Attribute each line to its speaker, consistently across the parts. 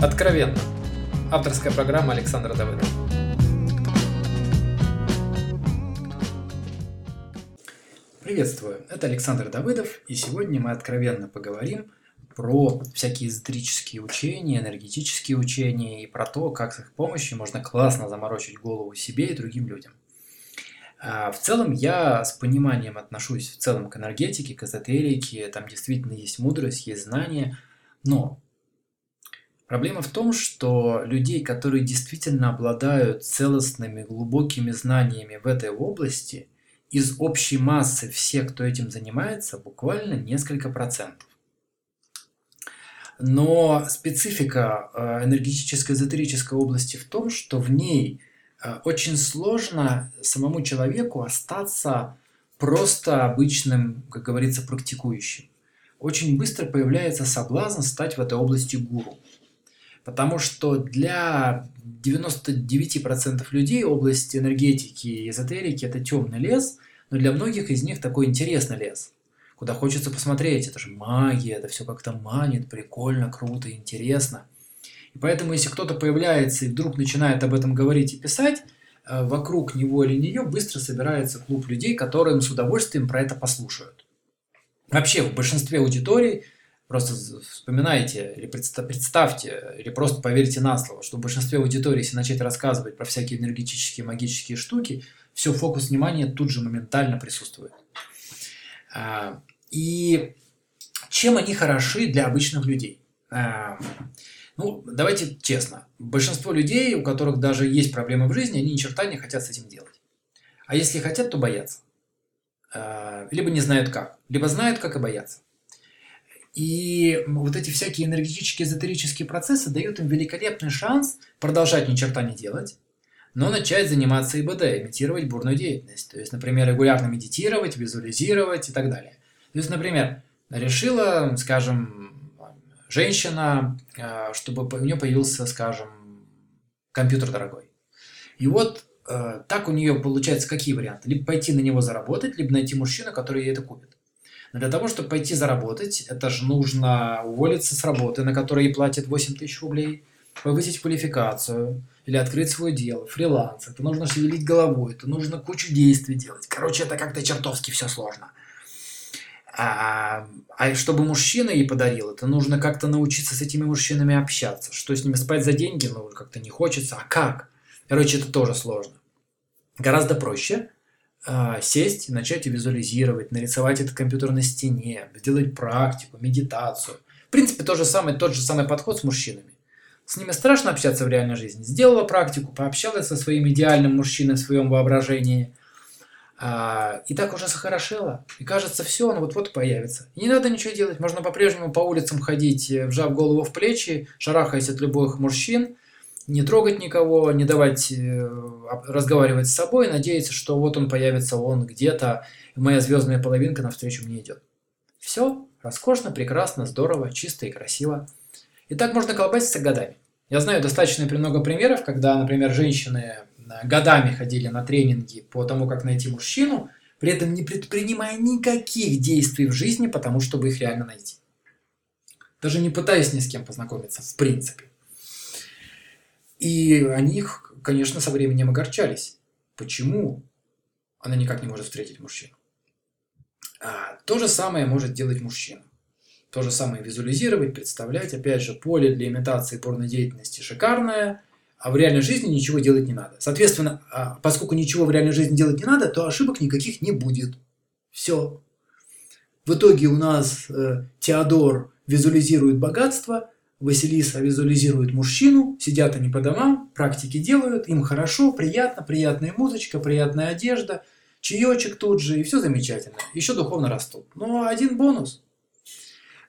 Speaker 1: Откровенно. Авторская программа Александра Давыдова. Приветствую, это Александр Давыдов, и сегодня мы откровенно поговорим про всякие эзотерические учения, энергетические учения и про то, как с их помощью можно классно заморочить голову себе и другим людям. А, в целом я с пониманием отношусь в целом к энергетике, к эзотерике, там действительно есть мудрость, есть знания, но Проблема в том, что людей, которые действительно обладают целостными, глубокими знаниями в этой области, из общей массы всех, кто этим занимается, буквально несколько процентов. Но специфика э, энергетической эзотерической области в том, что в ней э, очень сложно самому человеку остаться просто обычным, как говорится, практикующим. Очень быстро появляется соблазн стать в этой области гуру. Потому что для 99% людей область энергетики и эзотерики – это темный лес, но для многих из них такой интересный лес, куда хочется посмотреть. Это же магия, это все как-то манит, прикольно, круто, интересно. И поэтому, если кто-то появляется и вдруг начинает об этом говорить и писать, э, вокруг него или нее быстро собирается клуб людей, которые с удовольствием про это послушают. Вообще, в большинстве аудиторий – Просто вспоминайте или представьте, или просто поверьте на слово, что в большинстве аудитории, если начать рассказывать про всякие энергетические, магические штуки, все, фокус внимания тут же моментально присутствует. А, и чем они хороши для обычных людей? А, ну, давайте честно. Большинство людей, у которых даже есть проблемы в жизни, они ни черта не хотят с этим делать. А если хотят, то боятся. А, либо не знают как. Либо знают, как и боятся. И вот эти всякие энергетические, эзотерические процессы дают им великолепный шанс продолжать ни черта не делать, но начать заниматься ИБД, имитировать бурную деятельность. То есть, например, регулярно медитировать, визуализировать и так далее. То есть, например, решила, скажем, женщина, э, чтобы у нее появился, скажем, компьютер дорогой. И вот э, так у нее получается какие варианты? Либо пойти на него заработать, либо найти мужчину, который ей это купит. Но для того, чтобы пойти заработать, это же нужно уволиться с работы, на которой ей платят 8 тысяч рублей, повысить квалификацию или открыть свое дело, фриланс. Это нужно шевелить головой, это нужно кучу действий делать. Короче, это как-то чертовски все сложно. А, а чтобы мужчина ей подарил, это нужно как-то научиться с этими мужчинами общаться. Что с ними спать за деньги, ну, как-то не хочется. А как? Короче, это тоже сложно. Гораздо проще сесть и начать визуализировать, нарисовать этот компьютер на стене, сделать практику, медитацию. В принципе, то же самое, тот же самый подход с мужчинами. С ними страшно общаться в реальной жизни. Сделала практику, пообщалась со своим идеальным мужчиной в своем воображении. А, и так уже захорошело. И кажется, все, оно вот-вот появится. И не надо ничего делать. Можно по-прежнему по улицам ходить, э, вжав голову в плечи, шарахаясь от любых мужчин – не трогать никого, не давать э, разговаривать с собой, надеяться, что вот он появится, он где-то, моя звездная половинка навстречу мне идет. Все роскошно, прекрасно, здорово, чисто и красиво. И так можно колбаситься годами. Я знаю достаточно много примеров, когда, например, женщины э, годами ходили на тренинги по тому, как найти мужчину, при этом не предпринимая никаких действий в жизни, потому чтобы их реально найти. Даже не пытаясь ни с кем познакомиться, в принципе. И они, конечно, со временем огорчались. Почему она никак не может встретить мужчину? А, то же самое может делать мужчина. То же самое визуализировать, представлять. Опять же, поле для имитации порной деятельности шикарное, а в реальной жизни ничего делать не надо. Соответственно, а, поскольку ничего в реальной жизни делать не надо, то ошибок никаких не будет. Все. В итоге у нас э, Теодор визуализирует богатство, Василиса визуализирует мужчину, сидят они по домам, практики делают, им хорошо, приятно, приятная музычка, приятная одежда, чаечек тут же, и все замечательно. Еще духовно растут. Но один бонус.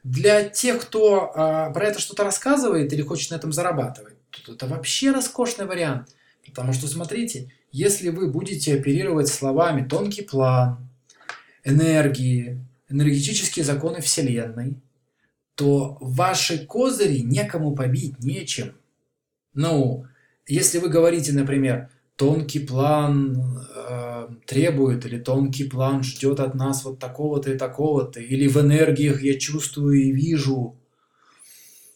Speaker 1: Для тех, кто а, про это что-то рассказывает или хочет на этом зарабатывать, тут это вообще роскошный вариант. Потому что, смотрите, если вы будете оперировать словами тонкий план, энергии, энергетические законы Вселенной – то ваши козыри некому побить, нечем. Ну, если вы говорите, например, тонкий план э, требует, или тонкий план ждет от нас вот такого-то и такого-то, или в энергиях я чувствую и вижу,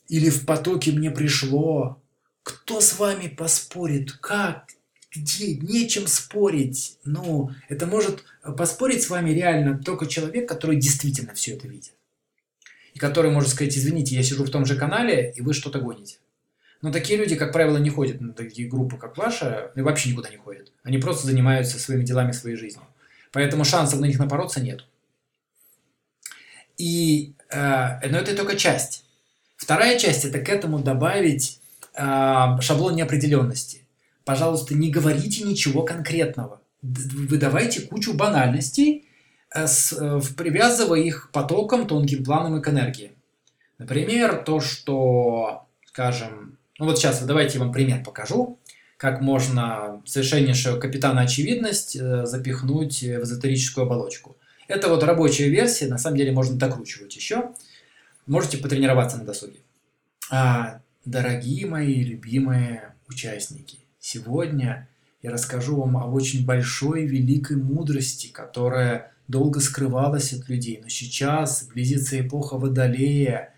Speaker 1: или в потоке мне пришло. Кто с вами поспорит? Как? Где? Нечем спорить. Ну, это может поспорить с вами реально только человек, который действительно все это видит. И который может сказать, извините, я сижу в том же канале, и вы что-то гоните. Но такие люди, как правило, не ходят на такие группы, как ваша, и вообще никуда не ходят. Они просто занимаются своими делами, своей жизнью. Поэтому шансов на них напороться нет. И, э, но это только часть. Вторая часть – это к этому добавить э, шаблон неопределенности. Пожалуйста, не говорите ничего конкретного. Вы давайте кучу банальностей, привязывая их потоком, тонким планом и к энергии. Например, то, что, скажем, ну вот сейчас давайте я вам пример покажу, как можно совершеннейшую капитана очевидность э, запихнуть в эзотерическую оболочку. Это вот рабочая версия, на самом деле можно докручивать еще. Можете потренироваться на досуге. А, дорогие мои любимые участники, сегодня я расскажу вам о очень большой великой мудрости, которая долго скрывалась от людей, но сейчас близится эпоха Водолея,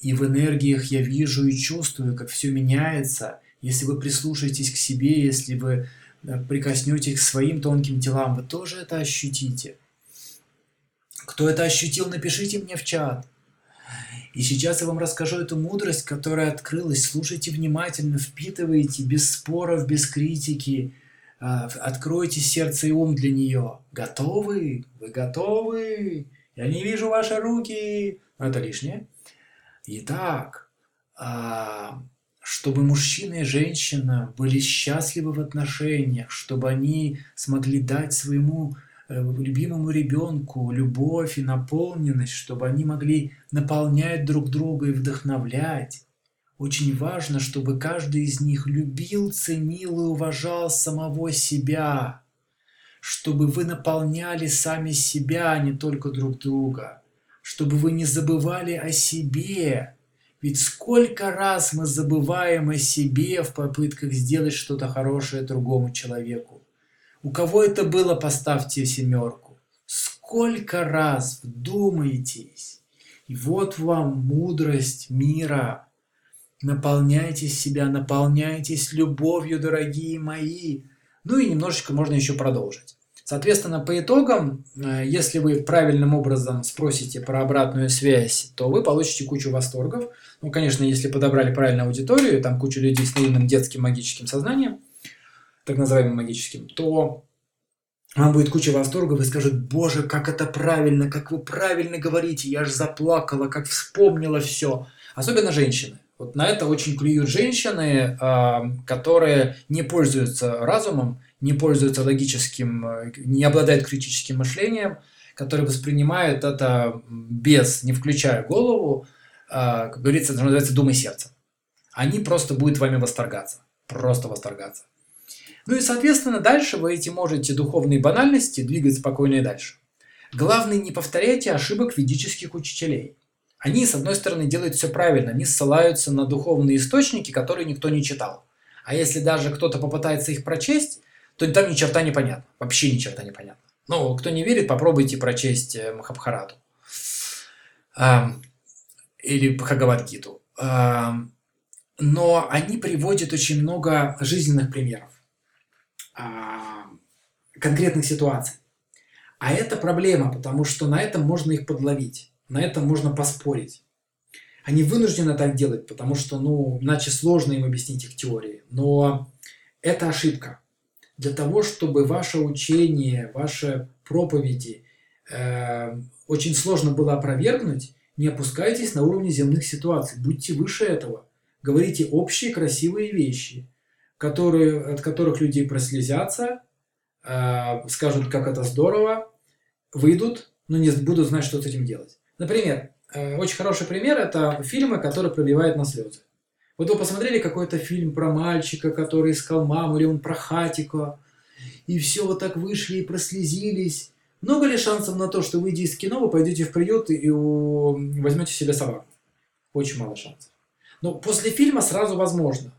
Speaker 1: и в энергиях я вижу и чувствую, как все меняется. Если вы прислушаетесь к себе, если вы э, прикоснетесь к своим тонким телам, вы тоже это ощутите. Кто это ощутил, напишите мне в чат. И сейчас я вам расскажу эту мудрость, которая открылась. Слушайте внимательно, впитывайте, без споров, без критики. А, откройте сердце и ум для нее. Готовы? Вы готовы? Я не вижу ваши руки. Это лишнее. Итак, а, чтобы мужчина и женщина были счастливы в отношениях, чтобы они смогли дать своему Э, любимому ребенку любовь и наполненность, чтобы они могли наполнять друг друга и вдохновлять. Очень важно, чтобы каждый из них любил, ценил и уважал самого себя, чтобы вы наполняли сами себя, а не только друг друга, чтобы вы не забывали о себе. Ведь сколько раз мы забываем о себе в попытках сделать что-то хорошее другому человеку. У кого это было, поставьте семерку. Сколько раз вдумайтесь. И вот вам мудрость мира. Наполняйтесь себя, наполняйтесь любовью, дорогие мои. Ну и немножечко можно еще продолжить. Соответственно, по итогам, э, если вы правильным образом спросите про обратную связь, то вы получите кучу восторгов. Ну, конечно, если подобрали правильную аудиторию, там куча людей с наивным детским магическим сознанием – так называемым магическим, то вам будет куча восторга, вы скажете, боже, как это правильно, как вы правильно говорите, я аж заплакала, как вспомнила все. Особенно женщины. Вот на это очень клюют женщины, а, которые не пользуются разумом, не пользуются логическим, не обладают критическим мышлением, которые воспринимают это без, не включая голову, а, как говорится, это называется думай сердцем. Они просто будут вами восторгаться. Просто восторгаться. Ну и, соответственно, дальше вы эти можете духовные банальности двигать спокойно и дальше. Главное, не повторяйте ошибок ведических учителей. Они, с одной стороны, делают все правильно, они ссылаются на духовные источники, которые никто не читал. А если даже кто-то попытается их прочесть, то там ни черта не понятно. Вообще ни черта не понятно. Ну, кто не верит, попробуйте прочесть э, Махабхарату. Или Бхагавадгиту. Но они приводят очень много жизненных примеров. Конкретных ситуаций. А это проблема, потому что на этом можно их подловить, на этом можно поспорить. Они вынуждены так делать, потому что, ну, иначе сложно им объяснить их теории. Но это ошибка. Для того, чтобы ваше учение, ваши проповеди э, очень сложно было опровергнуть, не опускайтесь на уровне земных ситуаций, будьте выше этого. Говорите общие красивые вещи – которые, от которых люди прослезятся, э, скажут, как это здорово, выйдут, но не будут знать, что с этим делать. Например, э, очень хороший пример – это фильмы, которые пробивают на слезы. Вот вы посмотрели какой-то фильм про мальчика, который искал маму, или он про хатика, и все вот так вышли и прослезились. Много ли шансов на то, что выйдя из кино, вы пойдете в приют и возьмете себе собаку? Очень мало шансов. Но после фильма сразу возможно.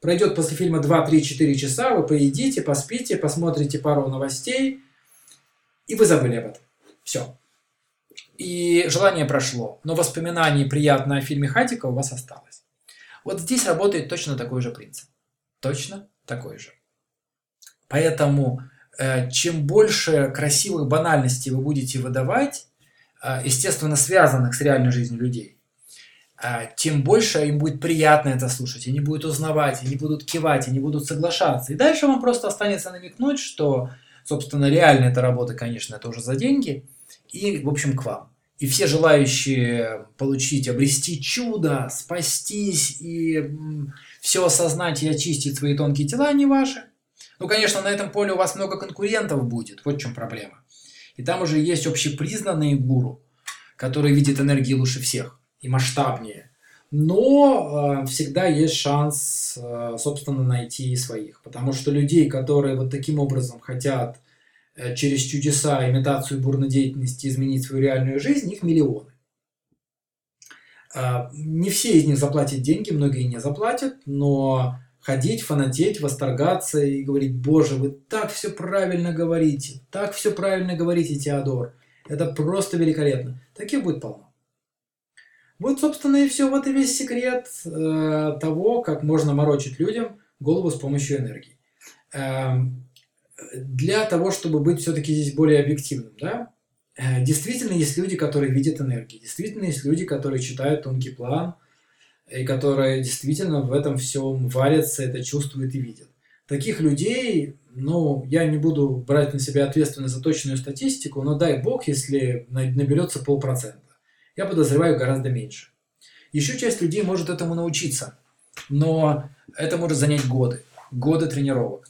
Speaker 1: Пройдет после фильма 2, 3, 4 часа, вы поедите, поспите, посмотрите пару новостей, и вы забыли об этом. Все. И желание прошло, но воспоминание приятное о фильме Хатика у вас осталось. Вот здесь работает точно такой же принцип. Точно такой же. Поэтому э, чем больше красивых банальностей вы будете выдавать, э, естественно, связанных с реальной жизнью людей, э, тем больше им будет приятно это слушать, они будут узнавать, они будут кивать, они будут соглашаться. И дальше вам просто останется намекнуть, что, собственно, реально эта работа, конечно, это уже за деньги, и, в общем, к вам. И все желающие получить, обрести чудо, спастись и все осознать и очистить свои тонкие тела, не ваши. Ну, конечно, на этом поле у вас много конкурентов будет, вот в чем проблема. И там уже есть общепризнанные гуру, которые видят энергии лучше всех и масштабнее. Но э, всегда есть шанс, э, собственно, найти своих. Потому что людей, которые вот таким образом хотят через чудеса, имитацию бурной деятельности изменить свою реальную жизнь, их миллионы. А, не все из них заплатят деньги, многие не заплатят, но ходить, фанатеть, восторгаться и говорить, боже, вы так все правильно говорите, так все правильно говорите, Теодор, это просто великолепно. Таких будет полно. Вот, собственно, и все. Вот и весь секрет э, того, как можно морочить людям голову с помощью энергии. Эм, для того, чтобы быть все-таки здесь более объективным, да, э, действительно есть люди, которые видят энергии, действительно есть люди, которые читают тонкий план, и которые действительно в этом всем варятся, это чувствуют и видят. Таких людей, ну, я не буду брать на себя ответственность за точную статистику, но дай бог, если наберется полпроцента. Я подозреваю гораздо меньше. Еще часть людей может этому научиться, но это может занять годы, годы тренировок.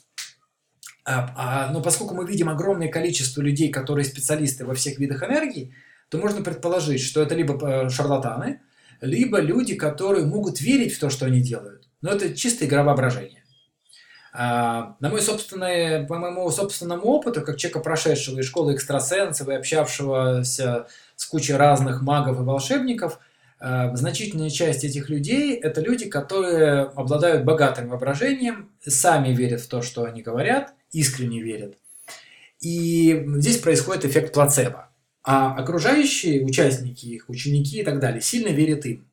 Speaker 1: А, но поскольку мы видим огромное количество людей, которые специалисты во всех видах энергии, то можно предположить, что это либо э, шарлатаны, либо люди, которые могут верить в то, что они делают. Но это чисто игра воображения. А, на мой собственный, по моему собственному опыту, как человека, прошедшего из школы экстрасенсов и общавшегося с кучей разных магов и волшебников, а, значительная часть этих людей – это люди, которые обладают богатым воображением, сами верят в то, что они говорят – искренне верят. И здесь происходит эффект плацебо. А окружающие участники их, ученики и так далее, сильно верят им.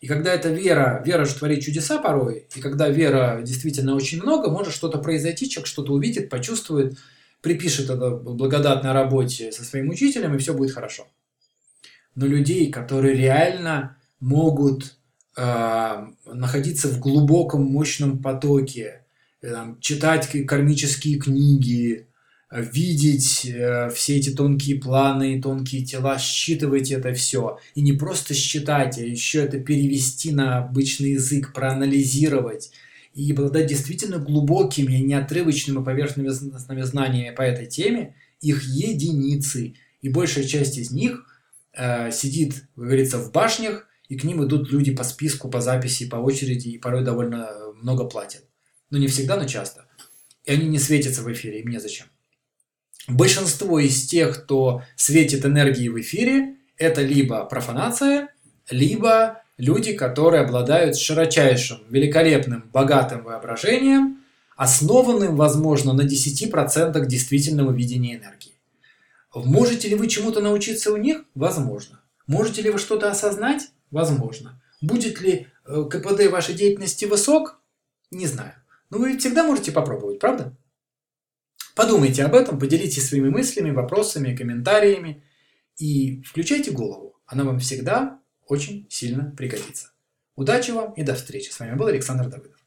Speaker 1: И когда эта вера, вера же творит чудеса порой, и когда вера действительно очень много, может что-то произойти, человек что-то увидит, почувствует, припишет это благодатной работе со своим учителем, и все будет хорошо. Но людей, которые реально могут э, находиться в глубоком, мощном потоке, там, читать кармические книги, э, видеть э, все эти тонкие планы, тонкие тела, считывать это все. И не просто считать, а еще это перевести на обычный язык, проанализировать и обладать действительно глубокими, неотрывочными поверхностными знаниями по этой теме, их единицы. И большая часть из них э, сидит, как говорится, в башнях, и к ним идут люди по списку, по записи, по очереди, и порой довольно много платят. Ну, не всегда, но часто. И они не светятся в эфире, и мне зачем. Большинство из тех, кто светит энергией в эфире, это либо профанация, либо люди, которые обладают широчайшим, великолепным, богатым воображением, основанным, возможно, на 10% действительного видения энергии. Можете ли вы чему-то научиться у них? Возможно. Можете ли вы что-то осознать? Возможно. Будет ли э, КПД вашей деятельности высок? Не знаю. Ну, вы всегда можете попробовать, правда? Подумайте об этом, поделитесь своими мыслями, вопросами, комментариями и включайте голову. Она вам всегда очень сильно пригодится. Удачи вам и до встречи. С вами был Александр Давыдов.